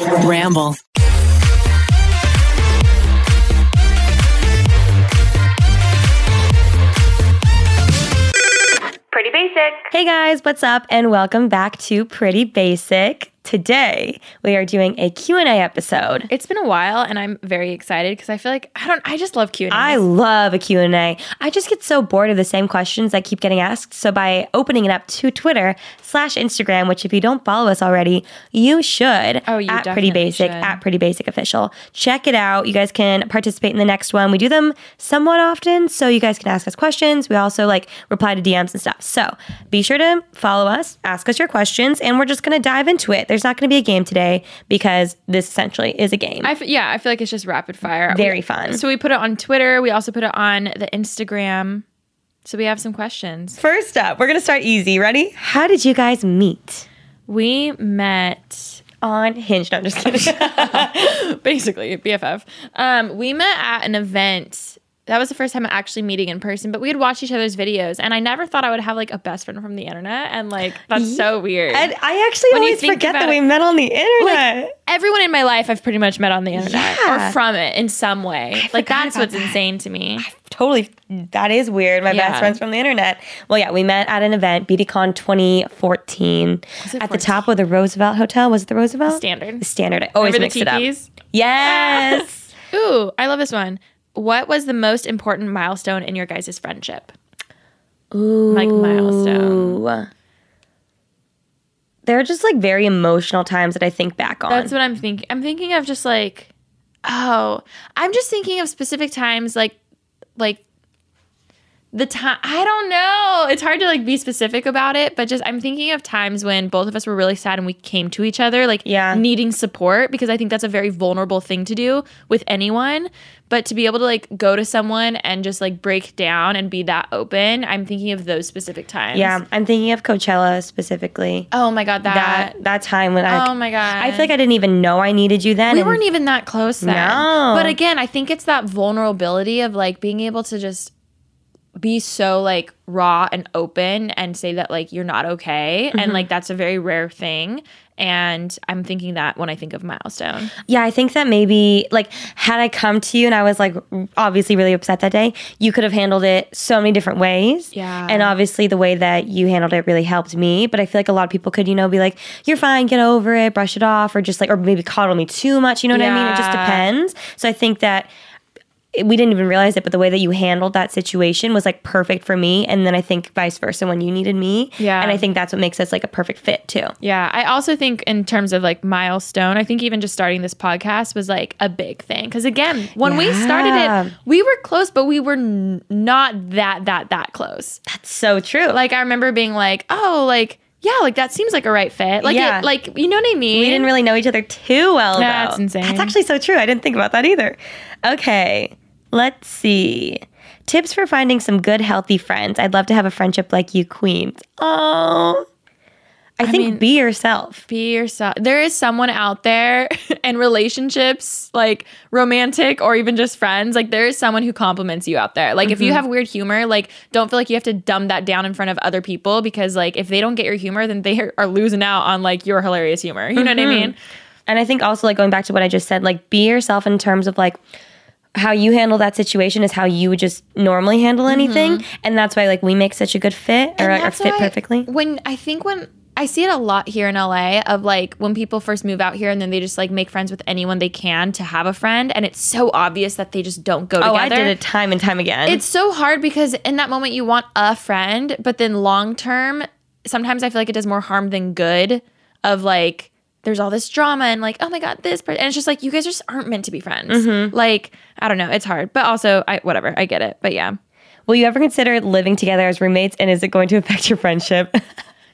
Ramble. Pretty basic. Hey guys, what's up and welcome back to Pretty Basic. Today, we are doing a Q&A episode. It's been a while and I'm very excited because I feel like I don't I just love Q&A. I love a Q&A. I just get so bored of the same questions that keep getting asked. So by opening it up to Twitter slash Instagram, which if you don't follow us already, you should. Oh, you at Pretty Basic should. at Pretty Basic Official. Check it out. You guys can participate in the next one. We do them somewhat often, so you guys can ask us questions. We also like reply to DMs and stuff. So be sure to follow us, ask us your questions, and we're just gonna dive into it. There's not gonna be a game today because this essentially is a game. I f- yeah, I feel like it's just rapid fire. Very We- fun. So we put it on Twitter. We also put it on the Instagram. So we have some questions. First up, we're gonna start easy. Ready? How did you guys meet? We met On Hinge. No, I'm just kidding. basically BFF. Um, we met at an event. That was the first time actually meeting in person, but we had watched each other's videos, and I never thought I would have like a best friend from the internet, and like that's so weird. and I actually When always forget that we it- met on the internet. Everyone in my life I've pretty much met on the internet Yeah. or from it in some way. Like that's what's that. insane to me. totally, that is weird. My Yeah. best friends from the internet. Well, yeah, we met at an event, BeautyCon 2014, at the top of the Roosevelt Hotel. Was it the Roosevelt? Standard. The Standard. I always Remember mix the it up. Yes. Ooh, I love this one. What was the most important milestone in your guys' friendship? Ooh. Like milestone. Ooh. They're just like very emotional times that I think back on. That's what I'm thinking. I'm thinking of just like, oh, I'm just thinking of specific times, like, like the time. I don't know. It's hard to like be specific about it, but just I'm thinking of times when both of us were really sad and we came to each other, like, Yeah. needing support because I think that's a very vulnerable thing to do with anyone. But to be able to like go to someone and just like break down and be that open, I'm thinking of those specific times. yeah, I'm thinking of Coachella specifically. Oh my god, that. that that time when I oh my god. I feel like I didn't even know I needed you then. we weren't even that close then. No. But again, I think it's that vulnerability of like being able to just be so like raw and open and say that like you're not okay Mm-hmm. and like that's a very rare thing and i'm thinking that when i think of milestone Yeah, I think that maybe like had I come to you and I was like obviously really upset that day, you could have handled it so many different ways. Yeah. And obviously the way that you handled it really helped me. But I feel like a lot of people could, you know, be like, You're fine, get over it, brush it off, or just like or maybe coddle me too much. You know what I mean? It just depends. So I think that we didn't even realize it, but the way that you handled that situation was like perfect for me. And then I think vice versa when you needed me. Yeah. And I think that's what makes us like a perfect fit too. yeah i also think in terms of like milestone i think even just starting this podcast was like a big thing because again when we started it we were close but we were n- not that that that close That's so true. like I remember being like, oh, like yeah, like that seems like a right fit. Like Yeah. it, like you know what I mean? We didn't really know each other too well. That's though. insane. That's actually so true. I didn't think about that either. Okay, let's see. Tips for finding some good, healthy friends. I'd love to have a friendship like you, queens. Oh, I, think mean- be yourself. be yourself. There is someone out there and relationships, like romantic or even just friends. Like there is someone who complements you out there. Like if you mm-hmm. have weird humor, like don't feel like you have to dumb that down in front of other people because like if they don't get your humor, then they are losing out on like your hilarious humor. You know what I mm-hmm. mean? And I think also like going back to what I just said, like be yourself in terms of like how you handle that situation is how you would just normally handle mm-hmm. anything, and that's why like we make such a good fit or, And like, or fit perfectly. When I think when I see it a lot here in LA of like when people first move out here and then they just like make friends with anyone they can to have a friend and it's so obvious that they just don't go Oh, together. I did it time and time again. It's so hard because in that moment you want a friend, but then long term, sometimes I feel like it does more harm than good. Of like, there's all this drama and like, oh my god, this person, and it's just like you guys just aren't meant to be friends. Mm-hmm. Like, I don't know, it's hard, but also, I whatever, I get it, but yeah. Will you ever consider living together as roommates, and is it going to affect your friendship?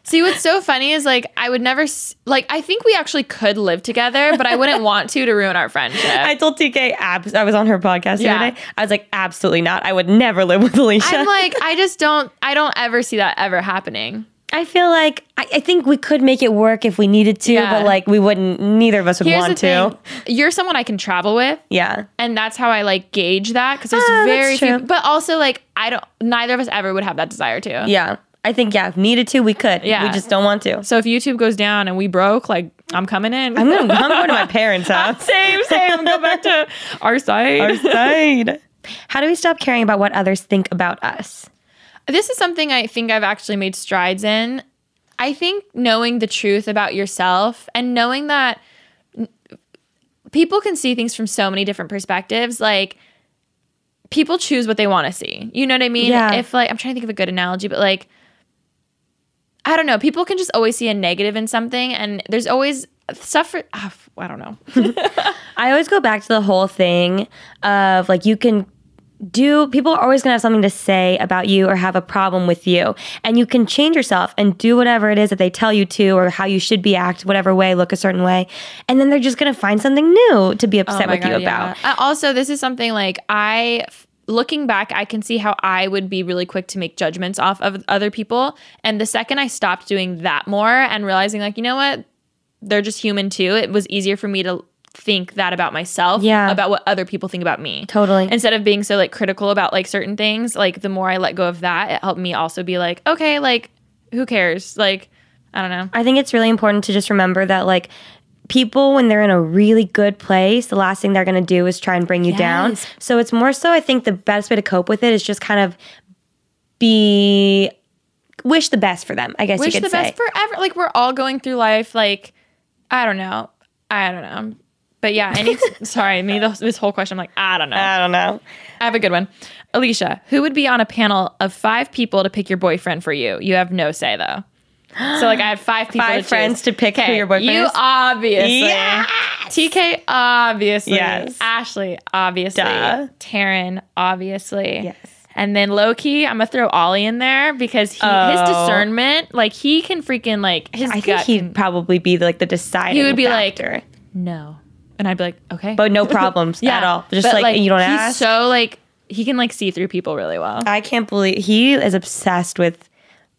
See, what's so funny is like I would never like I think we actually could live together, but I wouldn't want to to ruin our friendship. I told TK abs. I was on her podcast the Yeah. other day. I was like, absolutely not. I would never live with Alisha. I'm like, I just don't I don't ever see that ever happening. I feel like I, I think we could make it work if we needed to, Yeah. but like we wouldn't. Neither of us would Here's want to. You're someone I can travel with. Yeah. and that's how I like gauge that because there's Ah, very few. But also, like, I don't. Neither of us ever would have that desire to. Yeah. I think yeah, if needed to, we could. Yeah. we just don't want to. So if YouTube goes down and we broke, like I'm coming in. I'm gonna, I'm going to my parents' house. same, same. Go back to our side. Our side. How do we stop caring about what others think about us? This is something I think I've actually made strides in. I think knowing the truth about yourself and knowing that people can see things from so many different perspectives, like people choose what they want to see. You know what I mean? Yeah. If like I'm trying to think of a good analogy, but like I don't know, people can just always see a negative in something and there's always stuff for ah, I don't know. I always go back to the whole thing of like you can do people are always going to have something to say about you or have a problem with you and you can change yourself and do whatever it is that they tell you to or how you should be act whatever way look a certain way and then they're just going to find something new to be upset Oh with you God, about yeah. Uh, Also, this is something like I looking back, I can see how I would be really quick to make judgments off of other people. And the second I stopped doing that more and realizing like, you know what? They're just human too. It was easier for me to think that about myself Yeah. about what other people think about me. Totally. Instead of being so like critical about like certain things, like the more I let go of that, it helped me also be like, okay, like who cares? Like I don't know. I think it's really important to just remember that like people when they're in a really good place, the last thing they're going to do is try and bring you down. So it's more so I think the best way to cope with it is just kind of be wish the best for them. I guess wish you the could say. best forever. Like we're all going through life. Like I don't know. I don't know. But yeah, any sorry, me this, this whole question. I'm like I don't know. I don't know. I have a good one. Alisha, who would be on a panel of five people to pick your boyfriend for you? You have no say though. So like I have five people, Five to friends choose. to pick who Okay, your boyfriend You is? obviously. Yes! TK obviously. Yes. Ashley obviously. Duh. Taryn obviously. Yes. And then low key, I'm gonna throw Ollie in there because he, his Oh. discernment, like he can freaking like his I think he'd probably be like the deciding He would be like, no, and I'd be like, okay, but no problems at all. Just But, like, you don't ask. he's ask. So like he can like see through people really well. I can't believe he is obsessed with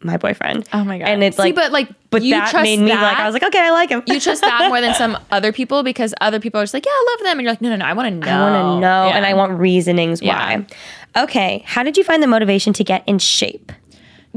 my boyfriend. Oh my god! And it's See, like, but like, but you that trust made me that, like, I was like, okay, I like him. you trust that more than some other people because other people are just like, yeah, I love them, and you're like, no, no, no, I want to know. I want to know, and I want reasonings Yeah. why. Okay, how did you find the motivation to get in shape?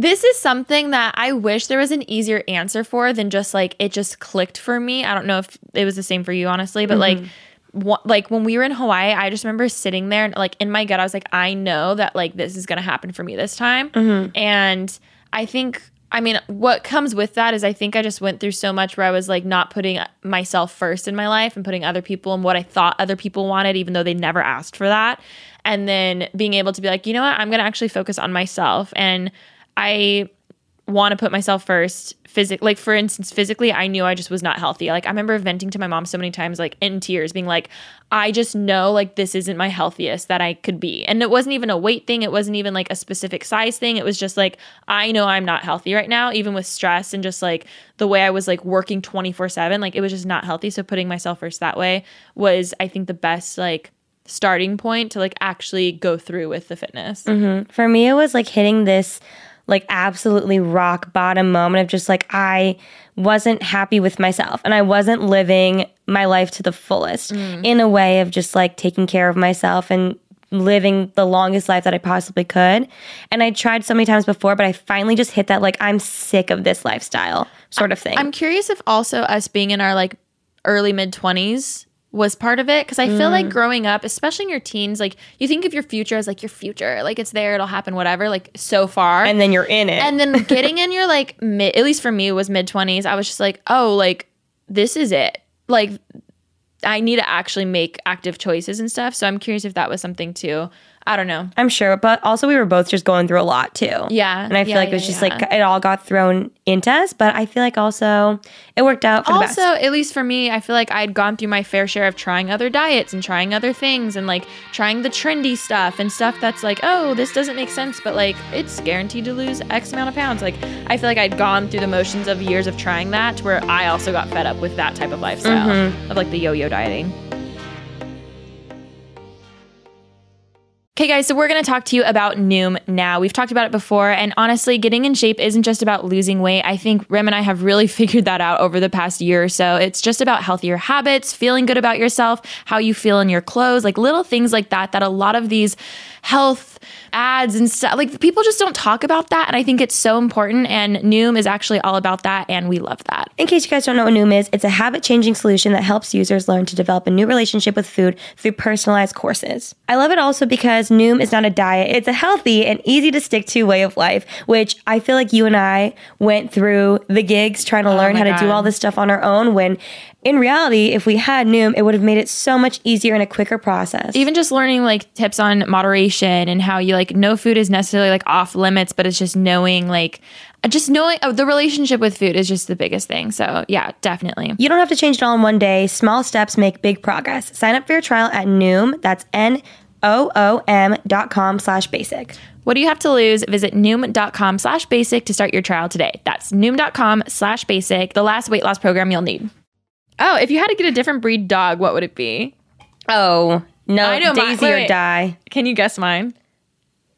This is something that I wish there was an easier answer for than just like it just clicked for me. I don't know if it was the same for you, honestly, but like. Mm-hmm. wha- Like when we were in Hawaii, I just remember sitting there and like in my gut, I was like, I know that like this is gonna happen for me this time. Mm-hmm. And I think, I mean, what comes with that is I think I just went through so much where I was like not putting myself first in my life and putting other people and what I thought other people wanted, even though they never asked for that. And then being able to be like, you know what, I'm gonna actually focus on myself. And I want to put myself first physic like for instance physically i knew i just was not healthy. Like i remember venting to my mom so many times like in tears being like i just know like this isn't my healthiest that i could be. And it wasn't even a weight thing it wasn't even like a specific size thing it was just like i know i'm not healthy right now even with stress and just like the way i was like working 24 7 like it was just not healthy. So putting myself first that way was i think the best like starting point to like actually go through with the fitness. Mm-hmm. For me, it was like hitting this like absolutely rock bottom moment of just like I wasn't happy with myself and I wasn't living my life to the fullest mm. in a way of just like taking care of myself and living the longest life that I possibly could. And I tried so many times before, but I finally just hit that like I'm sick of this lifestyle sort of thing. I'm curious if also us being in our like early mid 20s was part of it because I feel Mm. like growing up, especially in your teens, like you think of your future as like your future, like it's there, it'll happen, whatever, like so far. and then you're in it. And then getting in your like mid, at least for me, it was mid 20s. I was just like, oh, like this is it. Like I need to actually make active choices and stuff. So I'm curious if that was something too. I don't know. I'm sure, but also we were both just going through a lot too. Yeah, And I feel yeah, like it was yeah, just yeah. like it all got thrown into us, but I feel like also it worked out for the also at least for me i feel like i'd gone through my fair share of trying other diets and trying other things and like trying the trendy stuff and stuff that's like oh this doesn't make sense but like it's guaranteed to lose x amount of pounds like i feel like i'd gone through the motions of years of trying that where i also got fed up with that type of lifestyle mm-hmm. of like the yo-yo dieting Okay, guys, so we're going to talk to you about Noom now. We've talked about it before, and honestly, getting in shape isn't just about losing weight. I think Rem and I have really figured that out over the past year or so. It's just about healthier habits, feeling good about yourself, how you feel in your clothes, like little things like that, that a lot of these health ads and stuff. Like people just don't talk about that. And I think it's so important. And Noom is actually all about that. And we love that. In case you guys don't know what Noom is, it's a habit changing solution that helps users learn to develop a new relationship with food through personalized courses. I love it also because Noom is not a diet, it's a healthy and easy to stick to way of life, which I feel like you and I went through the gigs trying to oh learn Oh my how to do all this stuff on our own when in reality, if we had Noom, it would have made it so much easier and a quicker process. even just learning like tips on moderation and how you like no food is necessarily like off limits but it's just knowing like uh, just knowing oh, the relationship with food is just the biggest thing so yeah definitely You don't have to change it all in one day. Small steps make big progress. Sign up for your trial at Noom. That's N O O M dot com slash basic. what do you have to lose visit noom.com slash basic to start your trial today that's noom.com slash basic the last weight loss program you'll need oh if you had to get a different breed dog what would it be Oh, no, I know my- Daisy wait, or die. can you guess mine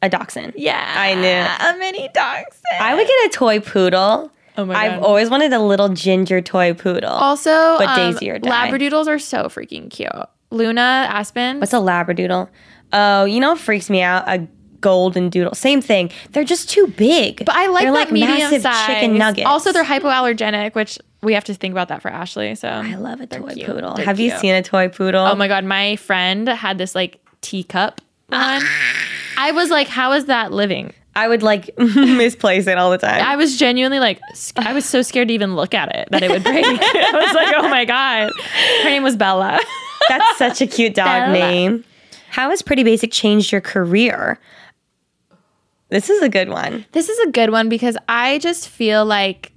A dachshund. yeah I knew. a mini dachshund. I would get a toy poodle. Oh my god. I've God. always wanted a little ginger toy poodle. also But um, Daisy or die. labradoodles are so freaking cute luna aspen What's a labradoodle? Oh, you know what freaks me out? A golden doodle. Same thing. They're just too big. But I like They're that like medium massive size. chicken nuggets. Also, they're hypoallergenic, which we have to think about that for Ashley. So I love a toy cute. poodle. They're Have you seen a toy poodle? Oh my god, my friend had this like teacup one. I was like, how is that living? I would like misplace it all the time. I was genuinely like, sc- I was so scared to even look at it that it would break. I was like, oh my god. Her name was Bella. That's such a cute dog Bella. name. How has Pretty Basic changed your career? This is a good one. This is a good one because I just feel like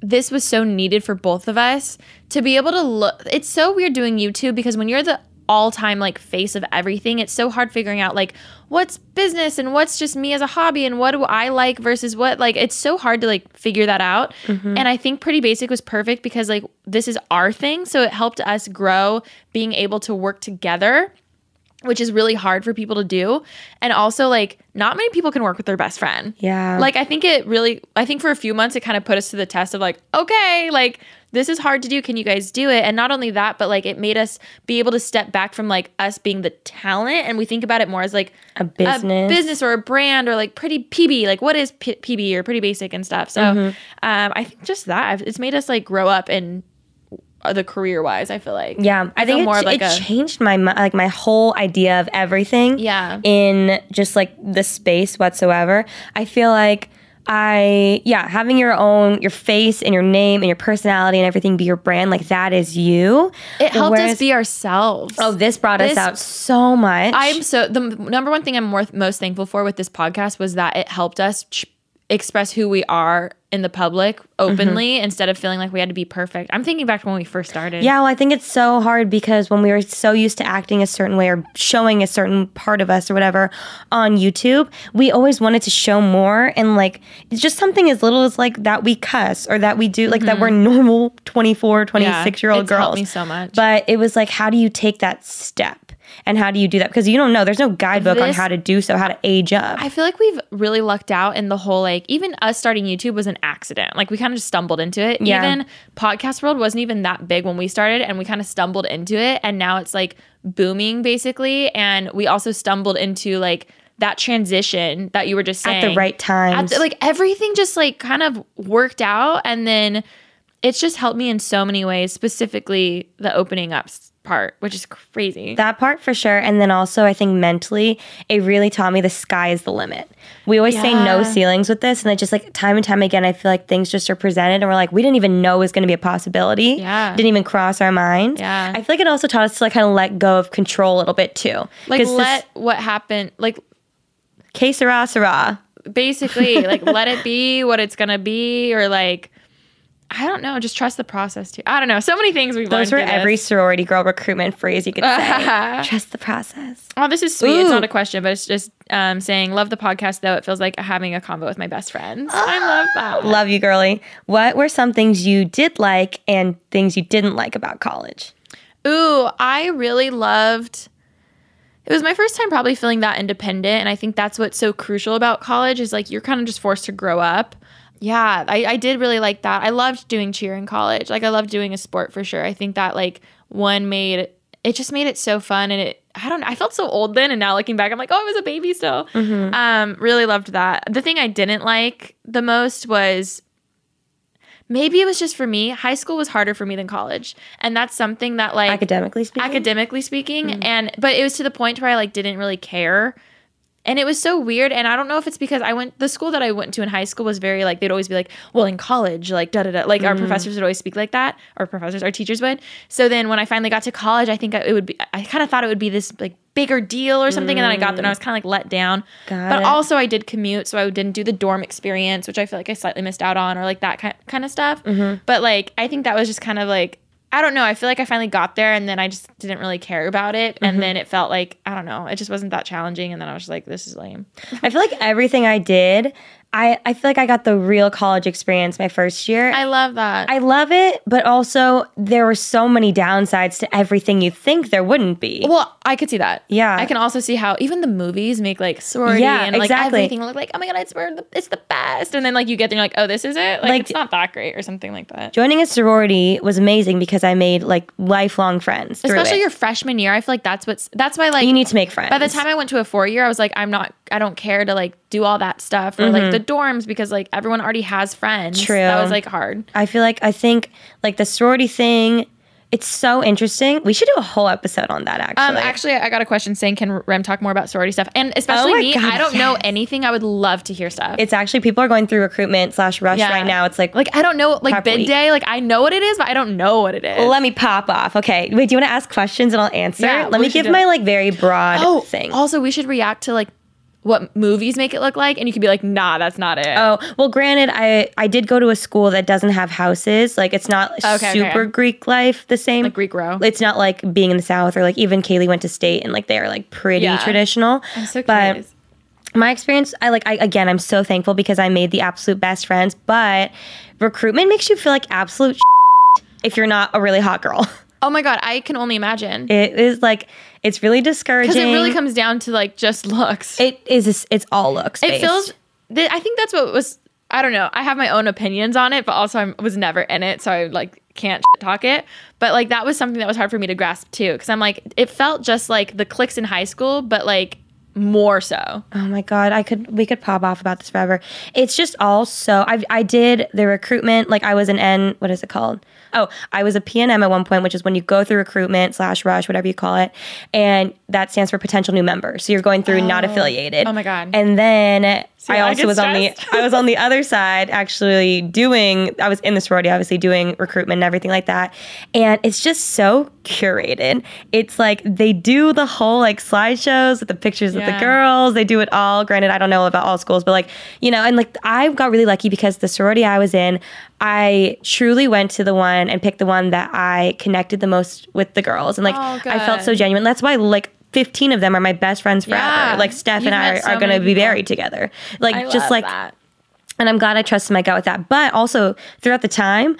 this was so needed for both of us to be able to look. It's so weird doing YouTube because when you're the all time like face of everything, it's so hard figuring out like what's business and what's just me as a hobby and what do I like versus what like it's so hard to like figure that out. Mm-hmm. And I think Pretty Basic was perfect because like this is our thing. So it helped us grow being able to work together which is really hard for people to do. And also, like, not many people can work with their best friend. Yeah. Like, I think it really, I think for a few months, it kind of put us to the test of, like, okay, like, this is hard to do. Can you guys do it? And not only that, but like, it made us be able to step back from like us being the talent and we think about it more as like A business. a business or a brand or like pretty PB. Like, what is P- PB or pretty basic and stuff? So, Mm-hmm. um, I think just that it's made us like grow up and Uh, the career wise, I feel like. Yeah, I, think more it, like it a- changed my like my whole idea of everything. Yeah. in just like the space whatsoever. I feel like I yeah, having your own your face and your name and your personality and everything be your brand like that is you. It helped Whereas- us be ourselves. Oh, this brought us out so much. I'm so the number one thing I'm more, most thankful for with this podcast was that it helped us ch- express who we are in the public openly mm-hmm. instead of feeling like we had to be perfect. I'm thinking back to when we first started. Yeah, well, I think it's so hard because when we were so used to acting a certain way or showing a certain part of us or whatever on YouTube, we always wanted to show more. And like, it's just something as little as like that we cuss or that we do, like that we're mm-hmm. normal 24, 26 year old it's helped me so much. But it was like, how do you take that step? And how do you do that? Because you don't know. There's no guidebook on how to do so, how to age up. I feel like we've really lucked out in the whole like even us starting YouTube was an accident. Like we kind of just stumbled into it. Yeah. Even podcast world wasn't even that big when we started and we kind of stumbled into it and now it's like booming basically and we also stumbled into like that transition that you were just saying At the right time. like everything just like kind of worked out and then it's just helped me in so many ways, specifically the opening up part, which is crazy. That part for sure. And then also, I think mentally, it really taught me the sky is the limit. We always say no ceilings with this. And it just like time and time again, I feel like things just are presented and we're like, we didn't even know it was going to be a possibility. Yeah. Didn't even cross our mind. Yeah. I feel like it also taught us to like kind of let go of control a little bit too. like 'Cause this- let what happened like Que sera, sera. basically like let it be what it's gonna be or like i don't know just trust the process too i don't know so many things we've Those learned were every sorority girl recruitment phrase you could say. Trust the process. oh this is sweet it's not a question but it's just um, saying love the podcast though it feels like having a convo with my best friends i love that Love you, girly. What were some things you did like and things you didn't like about college? Ooh, I really loved. It was my first time probably feeling that independent, and I think that's what's so crucial about college is like you're kind of just forced to grow up. Yeah, I, I did really like that. I loved doing cheer in college. Like I loved doing a sport for sure. I think that like one made it just made it so fun, and it I don't know. I felt so old then, and now looking back, I'm like, oh, I was a baby still. Um, really loved that. The thing I didn't like the most was maybe it was just for me. High school was harder for me than college, and that's something that like Academically speaking. academically speaking and but it was to the point where i like didn't really care and it was so weird and i don't know if it's because i went the school that i went to in high school was very like they'd always be like well in college like da da da like our mm. professors would always speak like that our professors our teachers would. So then when i finally got to college i think it would be i kind of thought it would be this like bigger deal or something and then i got there and i was mm. kind of like let down. Got but it. also i did commute so i didn't do the dorm experience which i feel like i slightly missed out on or like that kind kind of stuff mm-hmm. but like i think that was just kind of like I don't know. I feel like I finally got there and then I just didn't really care about it. And mm-hmm. then it felt like, I don't know, it just wasn't that challenging. And then I was just like, this is lame. I feel like everything I did, I, I feel like I got the real college experience my first year. I love that. I love it, but also there were so many downsides to everything you think there wouldn't be. well, I could see that. Yeah. I can also see how even the movies make like sorority Yeah, and like exactly. everything look like, oh my God, it's, the, it's the best. And then like you get there and you're like, oh, this is it? Like, Like- it's not that great or something like that. Joining a sorority was amazing because I made like lifelong friends. Especially it. your freshman year. I feel like that's what's, that's why like, you need to make friends. by the time I went to a four year, I was like, I'm not, I don't care to like do all that stuff or like mm-hmm. the dorms because like everyone already has friends. True. That was like hard. I feel like I think like the sorority thing, it's so interesting. We should do a whole episode on that actually. Um, actually, I got a question saying, can Rem talk more about sorority stuff? And especially Oh me, God, I don't know anything. I would love to hear stuff. it's actually people are going through recruitment slash rush Yeah. right now. It's like, like I don't know, like bid week. day. Like I know what it is, but I don't know what it is. let me pop off. Okay. Wait, do you want to ask questions and I'll answer? Yeah, let me give my like very broad oh, thing. also we should react to like what movies make it look like, and you could be like, nah, that's not it. Oh well, granted, I I did go to a school that doesn't have houses. Like it's not Okay, super okay. Greek life the same. like Greek row. it's not like being in the South or like even Kaylee went to state and like they are like pretty Yeah. traditional. I'm so but curious. my experience, I like I again, I'm so thankful because I made the absolute best friends. But recruitment makes you feel like absolute if you're not a really hot girl. Oh my god, I can only imagine It is like it's really discouraging. because it really comes down to like just looks. It is. It's all looks. it feels th- i think that's what was i don't know i have my own opinions on it but also i was never in it so i like can't shit talk it but like that was something that was hard for me to grasp too because i'm like it felt just like the cliques in high school but like more so Oh my god, I could we could pop off about this forever. It's just all so I I did the recruitment like I was an N what is it called? Oh, I was a PNM at one point, which is when you go through recruitment slash rush, whatever you call it, and that stands for potential new members. So you're going through not oh. affiliated. Oh my God. And then I I also get was on the. I was on the other side actually doing I was in the sorority obviously doing recruitment and everything like that. And it's just so curated. It's like they do the whole like slideshows with the pictures of the girls. They do it all. Granted, I don't know about all schools, but like, you know, and like I got really lucky because the sorority I was in, I truly went to the one and picked the one that I connected the most with the girls. And like Oh, I felt so genuine. That's why like 15 of them are my best friends forever. Yeah. Like Steph You've and I are, so are going to be buried together. Like I just like that. and I'm glad I trusted my gut with that. But also throughout the time,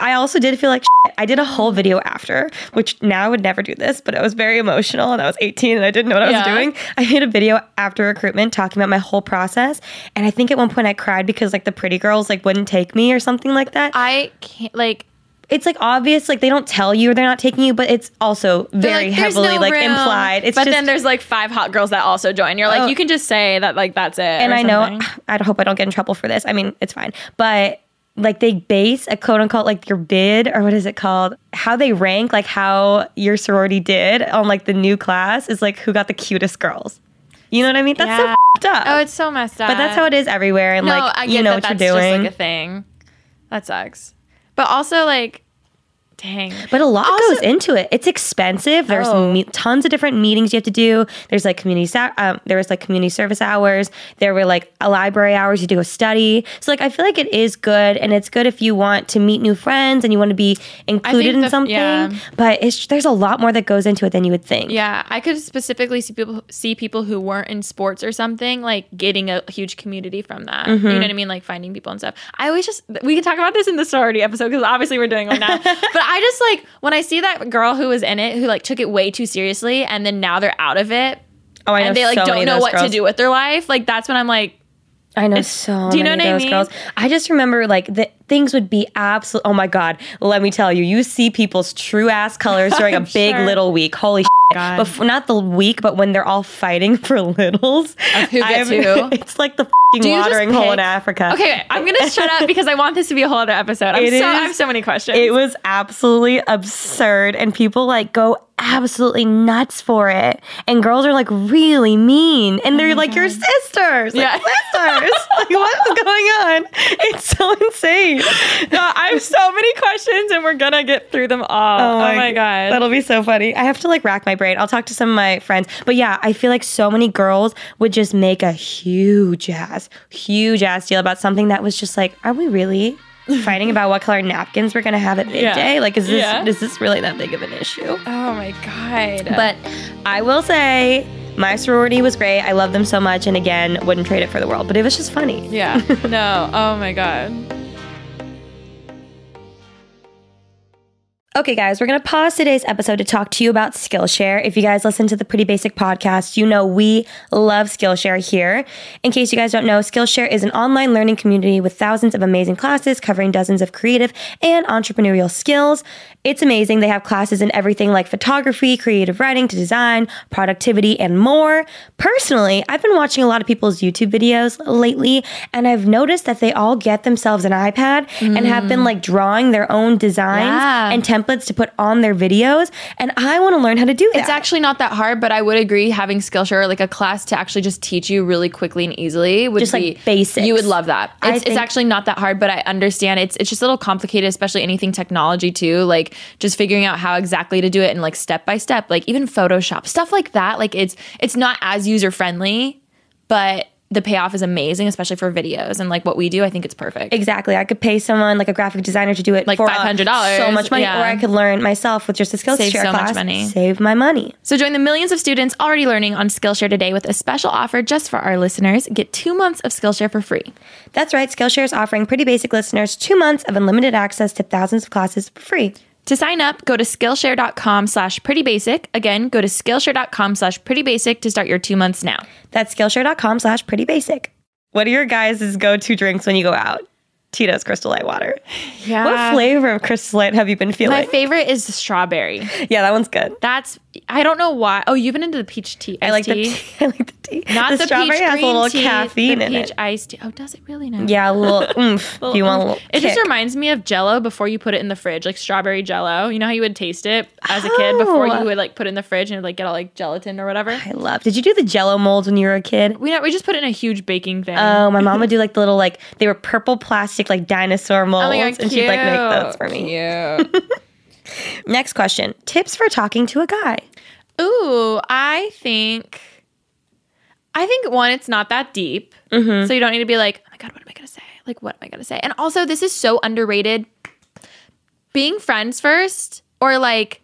I also did feel like shit. I did a whole video after, which now I would never do this, but it was very emotional and I was 18 and I didn't know what I was doing. I made a video after recruitment talking about my whole process. And I think at one point I cried because like the pretty girls like wouldn't take me or something like that. i can't like it's like obvious, like they don't tell you they're not taking you, but it's also very like, heavily no like room." implied. It's but just, then there's like five hot girls that also join you're like Oh. you can just say that like that's it and I know. I hope I don't get in trouble for this. I mean, it's fine. But like they base a quote unquote like your bid or what is it called? How they rank like how your sorority did on like the new class is like who got the cutest girls. You know what I mean? That's Yeah. so f***ed up. oh it's so messed up but that's how it is everywhere and no, like you know that what you're doing. just like a thing that sucks but also like dang But a lot Also- goes into it. It's expensive. There's Oh. me- tons of different meetings you have to do. There's like community, sa- um, there was like community service hours. There were like a library hours. You had to go study. So like I feel like it is good, and it's good if you want to meet new friends and you want to be included in the- something. yeah. But it's there's a lot more that goes into it than you would think. Yeah, I could specifically see people see people who weren't in sports or something like getting a huge community from that. You know what I mean? Like finding people and stuff. I always just we can talk about this in the sorority episode because obviously we're doing one now. but I just like when I see that girl who was in it who like took it way too seriously and then now they're out of it Oh, I know and they like so don't know what to do with their life. Like that's when I'm like, I know so do you know many what I of those mean? girls. I just remember like the things would be absolute. Oh my god! Let me tell you, you see people's true ass colors during a big sure. little week. Holy, oh God. Before, not the week, but when they're all fighting for littles. Of who gets who? It's like the just watering hole in Africa. Okay, I'm gonna shut up because I want this to be a whole other episode. I'm It so, I have so many questions. It was absolutely absurd, and people like go absolutely nuts for it. And girls are like really mean, and oh they're like your sisters, like, Yeah. sisters. like what is going on? It's so insane. No, I have so many questions, and we're gonna get through them all. Oh, oh my, god. That'll be so funny. I have to like rack my brain. I'll talk to some of my friends. But yeah, I feel like so many girls would just make a huge ass, huge ass deal about something that was just like, are we really fighting about what color napkins we're gonna have at midday? Yeah. Like, is this Yeah. is this really that big of an issue? oh my god. But I will say my sorority was great. I love them so much and again, wouldn't trade it for the world. But it was just funny. yeah, no. Oh my god. Okay, guys, we're going to pause today's episode to talk to you about Skillshare. If you guys listen to the Pretty Basic podcast, you know we love Skillshare here. In case you guys don't know, Skillshare is an online learning community with thousands of amazing classes covering dozens of creative and entrepreneurial skills. It's amazing. They have classes in everything like photography, creative writing to design, productivity, and more. Personally, I've been watching a lot of people's YouTube videos lately, and I've noticed that they all get themselves an iPad and have been mm. like drawing their own designs Yeah. and templates to put on their videos. And I want to learn how to do that. It's actually not that hard, but I would agree having Skillshare, like a class to actually just teach you really quickly and easily, would Just, like, be basics. You would love that. It's, it's actually not that hard, but I understand it's it's just a little complicated, especially anything technology too. Like just figuring out how exactly to do it and like step by step, like even Photoshop stuff like that. Like it's it's not as user friendly, but the payoff is amazing, especially for videos and like what we do. I think it's perfect. Exactly. I could pay someone like a graphic designer to do it Like for uh, $500, so much money, yeah. or I could learn myself with just a Skillshare Save so much money. Save my money. So join the millions of students already learning on Skillshare today with a special offer just for our listeners. Get two months of Skillshare for free. That's right. Skillshare is offering Pretty Basic listeners two months of unlimited access to thousands of classes for free. To sign up, go to Skillshare.com slash prettybasic. Again, go to Skillshare.com slash prettybasic to start your two months now. That's Skillshare.com slash Pretty Basic. What are your guys' go-to drinks when you go out? Tito's Crystal Light Water. Yeah. What flavor of Crystal Light have you been feeling? My favorite is the strawberry. yeah, that one's good. That's I don't know why. Oh, you've been into the peach tea. I like the tea. tea. I like the tea. Not the, strawberry peach has a little tea, caffeine the in peach it. iced tea. Oh, does it really now? Yeah, a little oomph. if you want a little It just reminds me of Jello before you put it in the fridge, like strawberry Jello. You know how you would taste it as a kid before Oh. you would like put it in the fridge and like get all like gelatin or whatever. I love. Did you do the Jello molds when you were a kid? We know we just put it in a huge baking thing. Oh, my mom would do like the little like they were purple plastic like dinosaur molds, Oh god, and she'd like make those for me. Cute. Next question: Tips for talking to a guy. Ooh, I think I think one, it's not that deep. Mm-hmm. So you don't need to be like, oh my God, what am I gonna say? Like, what am I gonna say? And also, this is so underrated. Being friends first, or like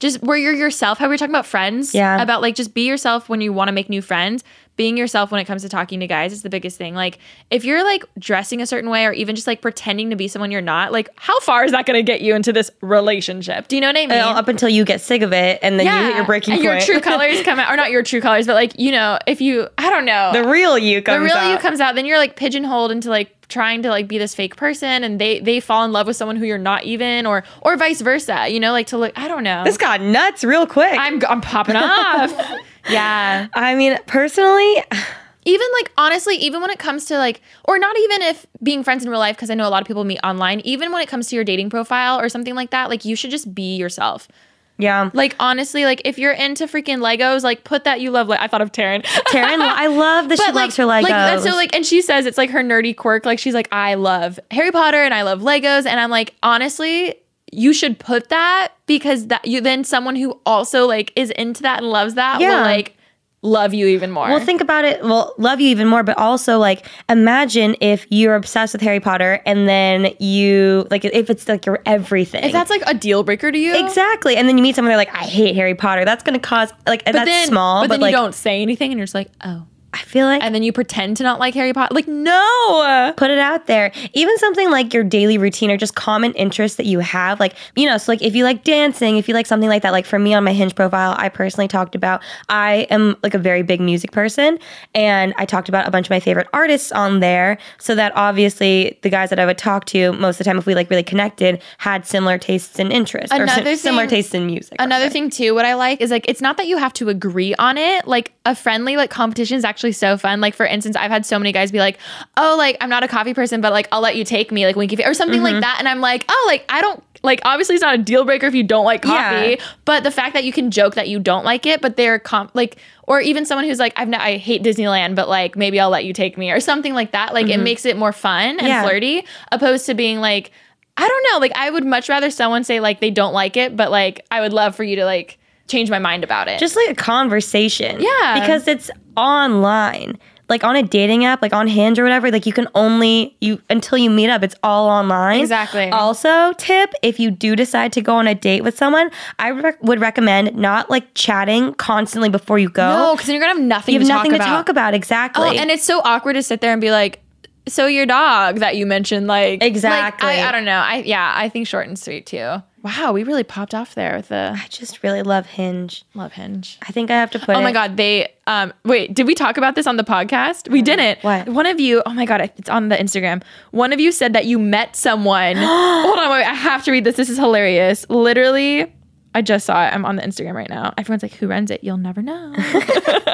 just where you're yourself, how we were talking about friends. Yeah. About like just be yourself when you want to make new friends. Being yourself when it comes to talking to guys is the biggest thing. Like if you're like dressing a certain way or even just like pretending to be someone you're not, like how far is that gonna get you into this relationship? Do you know what I uh, mean? Well, up until you get sick of it, and then you hit your breaking and point. your true colors come out, or not your true colors, but like you know, if you, I don't know, the real you comes the real you comes out, then you're like pigeonholed into like trying to like be this fake person, and they they fall in love with someone who you're not even, or or vice versa. You know, like to look, I don't know. This got nuts real quick. I'm I'm popping off. yeah. I mean, personally, Even like honestly, even when it comes to like, or not even if being friends in real life, because I know a lot of people meet online. Even when it comes to your dating profile or something like that, like you should just be yourself. Yeah. Like honestly, like if you're into freaking Legos, like put that you love. Like I thought of Taryn. Taryn, I love that she But loves her Legos. Like that's so like, and she says it's like her nerdy quirk. Like she's like, I love Harry Potter and I love Legos, and I'm like, honestly, you should put that because that you then someone who also like is into that and loves that Yeah. will like love you even more. Well, think about it. Well, love you even more, but also like imagine if you're obsessed with Harry Potter and then you like if it's like your everything. if that's like a deal breaker to you, exactly, and then you meet someone they're like, I hate Harry Potter. That's going to cause like But that's then, small, but, but, then like you don't say anything, and you're just like, oh, I feel like and then you pretend to not like Harry Potter. Like, no. put it out there. Even something like your daily routine or just common interests that you have. Like, you know, so like if you like dancing, if you like something like that, like for me on my Hinge profile, I personally talked about I am like a very big music person and I talked about a bunch of my favorite artists on there so that obviously the guys that I would talk to most of the time if we like really connected had similar tastes and interests or Another si- similar tastes in music. Another thing too, what I like is like it's not that you have to agree on it. Like a friendly like competition is actually so fun. Like for instance, I've had so many guys be like, "Oh, like I'm not a coffee person, but like I'll let you take me, like winky face or something like mm-hmm. that." And I'm like, "Oh, like I don't like obviously it's not a deal breaker if you don't like coffee, Yeah. but the fact that you can joke that you don't like it, but they're comp like or even someone who's like, I've not, I hate Disneyland, but like maybe I'll let you take me or something like that. Like it mm-hmm. makes it more fun and Yeah. flirty, opposed to being like, I don't know, like I would much rather someone say like they don't like it, but like I would love for you to like change my mind about it. just like a conversation. Yeah. Because it's online. Like on a dating app, like on Hinge or whatever, like you can only you until you meet up, it's all online. Exactly. Also, tip if you do decide to go on a date with someone, I would recommend not like chatting constantly before you go. no, because then you're gonna have nothing. you have to nothing talk to about. talk about. Exactly. Oh, and it's so awkward to sit there and be like, so your dog that you mentioned, like like, Exactly. I, I don't know. I yeah, I think short and sweet too. Wow, we really popped off there with the I just really love Hinge. love hinge. I think I have to put. Oh my it- god, they um wait, did we talk about this on the podcast? We didn't. What? One of you, oh my god, it's on the Instagram. One of you said that you met someone. Hold on, wait, I have to read this. This is hilarious. Literally, I just saw it. I'm on the Instagram right now. Everyone's like, "Who runs it?" You'll never know.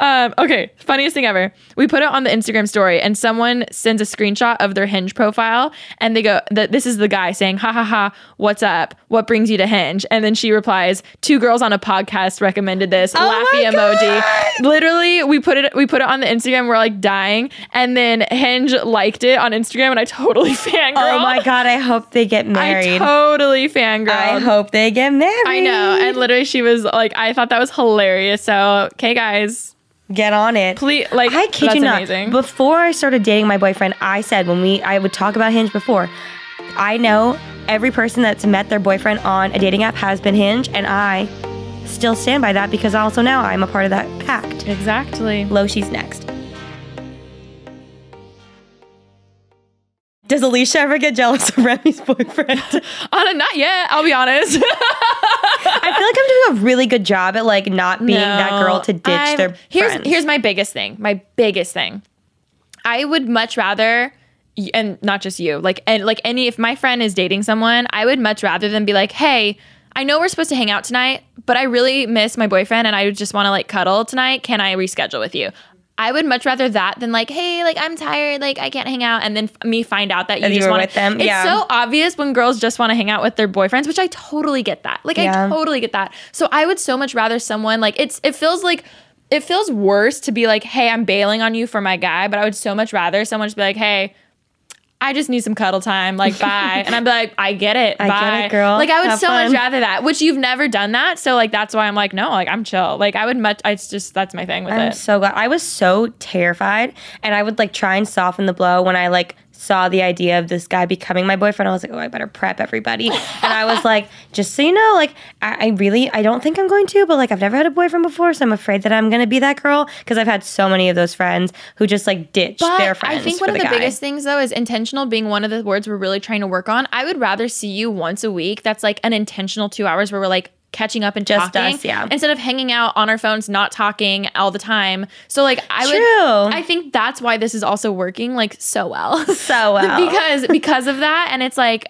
um, okay, funniest thing ever. We put it on the Instagram story, and someone sends a screenshot of their Hinge profile, and they go, that "This is the guy saying, ha ha ha, what's up? What brings you to Hinge?" And then she replies, two girls on a podcast recommended this." Oh Laughy emoji. Literally, we put it we put it on the Instagram. We're like dying, and then Hinge liked it on Instagram, and I totally fangirl. Oh my god! I hope they get married. I totally fangirl. I hope they get married. I know. And literally, she was like, I thought that was hilarious. So, okay, guys, get on it. please, like, I kid that's you not. amazing. Before I started dating my boyfriend, I said when we I would talk about Hinge before. I know every person that's met their boyfriend on a dating app has been Hinge, and I still stand by that because also now I'm a part of that pact. exactly. Loshie's next. Does Alisha ever get jealous of Remi's boyfriend? Uh, not yet. I'll be honest. I feel like I'm doing a really good job at like not being that girl to ditch I'm- their here's friends. here's my biggest thing. My biggest thing. I would much rather and not just you like and like any if my friend is dating someone i would much rather than be like hey i know we're supposed to hang out tonight but i really miss my boyfriend and i just want to like cuddle tonight can i reschedule with you i would much rather that than like hey like i'm tired like i can't hang out and then f- me find out that you And just want with them, it's yeah. so obvious when girls just want to hang out with their boyfriends which i totally get that like Yeah. i totally get that so i would so much rather someone like it's it feels like it feels worse to be like, hey, I'm bailing on you for my guy, but I would so much rather someone just be like, hey, I just need some cuddle time, like bye. and I'd be like, I get it. I bye. get it, girl. Like I would Have so fun. much rather that, which you've never done that. So like that's why I'm like, no, like I'm chill. Like I would much it's just that's my thing with I'm it. so glad. I was so terrified, and I would like try and soften the blow when I like saw the idea of this guy becoming my boyfriend. I was like, oh, I better prep everybody. and I was like, just so you know, like I, I really, I don't think I'm going to, but like I've never had a boyfriend before, so I'm afraid that I'm gonna be that girl because I've had so many of those friends who just like ditch But their friends. I think one of the guy. biggest things though is intentional being one of the words we're really trying to work on. I would rather see you once a week. That's like an intentional two hours where we're like catching up and Just talking us, yeah. instead of hanging out on our phones not talking all the time so like i True. would i think that's why this is also working like so well So well. because because of that and it's like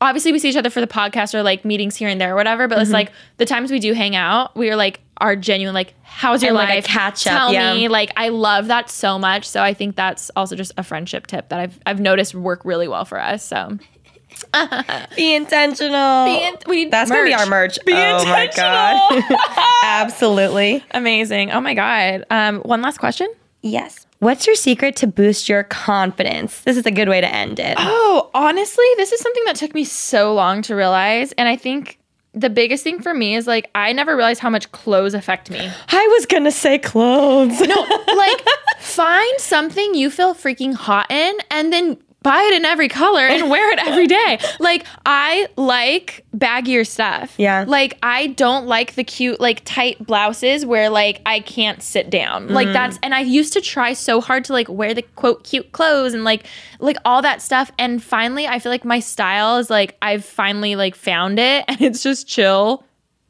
obviously we see each other for the podcast or like meetings here and there or whatever but it's Mm-hmm. like the times we do hang out we are like are genuine like how's your And, like, life catch up, tell yeah. me like i love that so much so i think that's also just a friendship tip that i've i've noticed work really well for us so be intentional. Be in- we need That's gonna be our merch. Be oh my god, absolutely. amazing oh my god um one last question Yes. What's your secret to boost your confidence? This is a good way to end it. Oh, honestly, this is something that took me so long to realize. And I think the biggest thing for me is like, I never realized how much clothes affect me. I was gonna say clothes. No, like, find something you feel freaking hot in and then buy it in every color and wear it every day. Like I like baggier stuff. Yeah. Like I don't like the cute like tight blouses where like I can't sit down. Like mm. that's and I used to try so hard to like wear the quote cute clothes and like like all that stuff and finally I feel like my style is like I've finally like found it and it's just chill.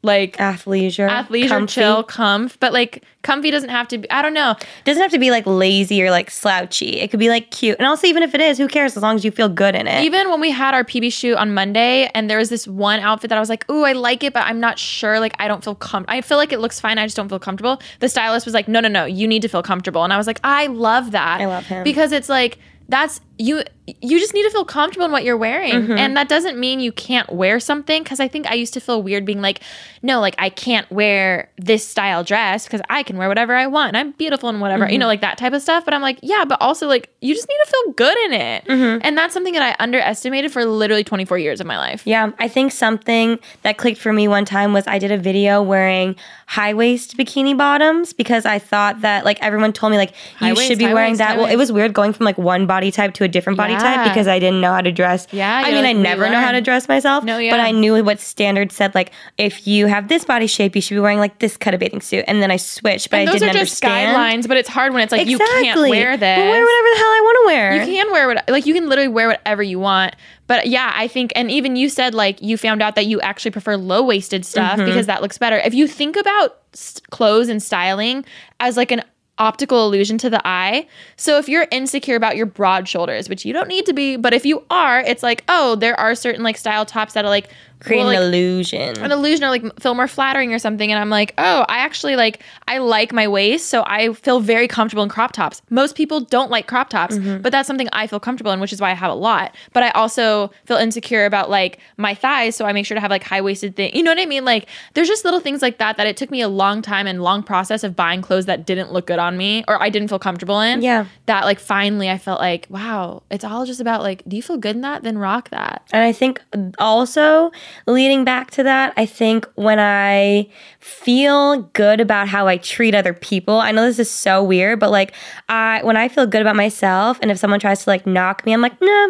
Like Athleisure. athleisure, comfy. chill, comf, but like comfy doesn't have to be. I don't know. Doesn't have to be like lazy or like slouchy. It could be like cute. And also, even if it is, who cares as long as you feel good in it. Even when we had our PB shoot on Monday, and there was this one outfit that I was like, "Ooh, I like it, but I'm not sure. Like, I don't feel com. I feel like it looks fine. I just don't feel comfortable." The stylist was like, "No, no, no. You need to feel comfortable." And I was like, "I love that. I love him. because it's like." That's you you just need to feel comfortable in what you're wearing. Mm-hmm. And that doesn't mean you can't wear something cuz I think I used to feel weird being like, no, like I can't wear this style dress because I can wear whatever I want. And I'm beautiful and whatever. Mm-hmm. You know, like that type of stuff, but I'm like, yeah, but also like you just need to feel good in it. Mm-hmm. And that's something that I underestimated for literally 24 years of my life. Yeah, I think something that clicked for me one time was I did a video wearing high waist bikini bottoms because I thought that like everyone told me like you High waist, should be high wearing waist, that. Well, it was weird going from like one body type to a different body type because I didn't know how to dress. Yeah, I mean, I like, never know how to dress myself. No, yeah. but. I knew what standards said like if you have this body shape, you should be wearing like this cut of bathing suit, and then I switched, but And I didn't just understand. guidelines, but it's hard when it's like Exactly. you can't wear this. But wear whatever the hell I want to wear. You can wear what like you can literally wear whatever you want. But yeah, I think and even you said like you found out that you actually prefer low waisted stuff Mm-hmm. because that looks better. If you think about s- clothes and styling as like an optical illusion to the eye. So if you're insecure about your broad shoulders, which you don't need to be, but if you are, it's like, oh, there are certain like style tops that are like Create will, an illusion. an illusion or like feel more flattering or something and i'm like oh i actually like i like my waist so i feel very comfortable in crop tops. Most people don't like crop tops mm-hmm. but that's something i feel comfortable in which is why i have a lot. But i also feel insecure about like my thighs so i make sure to have like high-waisted thing you know what i mean? Like there's just little things like that that it took me a long time and long process of buying clothes that didn't look good on me or i didn't feel comfortable in Yeah. that like finally i felt like wow it's all just about like do you feel good in that? Then rock that. And I think uh, also leading back to that, I think when I feel good about how I treat other people, I know this is so weird, but like I when I feel good about myself and if someone tries to like knock me, I'm like, nah,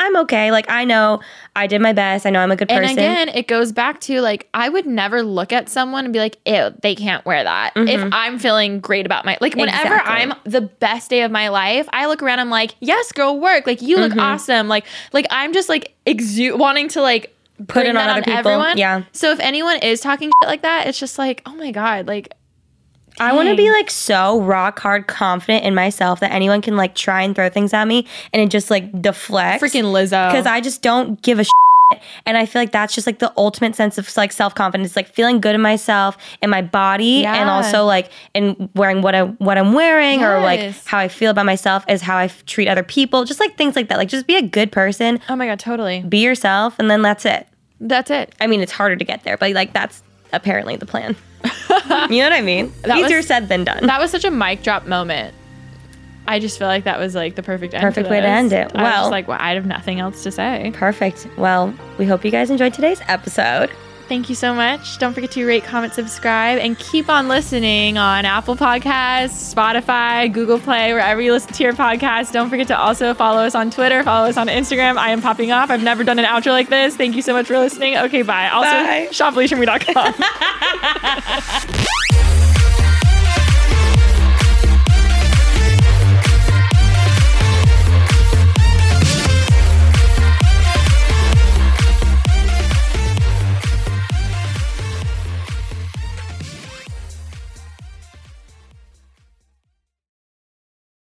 I'm okay. Like I know I did my best. I know I'm a good person. And again, it goes back to like I would never look at someone and be like, "Ew, they can't wear that." If I'm feeling great about my like whenever Mm-hmm. Exactly. I'm the best day of my life, I look around I'm like, "Yes, girl, work. Like you Mm-hmm. look awesome." Like like I'm just like exude wanting to like Put it on other people. Yeah. So if anyone is talking shit like that, it's just like, "Oh my god, like I want to be like so rock hard confident in myself that anyone can like try and throw things at me and it just like deflects. freaking Lizzo." because I just don't give a shit. And I feel like that's just like the ultimate sense of like self confidence, like feeling good in myself and my body, and also like in wearing what I what I'm wearing or like how I feel about myself is how I f- treat other people, just like things like that. Like just be a good person, oh my god, totally. be yourself, and then that's it. That's it. I mean, it's harder to get there, but like that's apparently the plan. you know what I mean? That Easier was- said than done. That was such a mic drop moment. I just feel like that was like the perfect end. Perfect way to end it. I was Well- just like, well, I have nothing else to say. Perfect. Well, we hope you guys enjoyed today's episode. Thank you so much. Don't forget to rate, comment, subscribe, and keep on listening on Apple Podcasts, Spotify, Google Play, wherever you listen to your podcast. Don't forget to also follow us on Twitter, follow us on Instagram. I am popping off. I've never done an outro like this. Thank you so much for listening. Okay, bye. Also, Bye.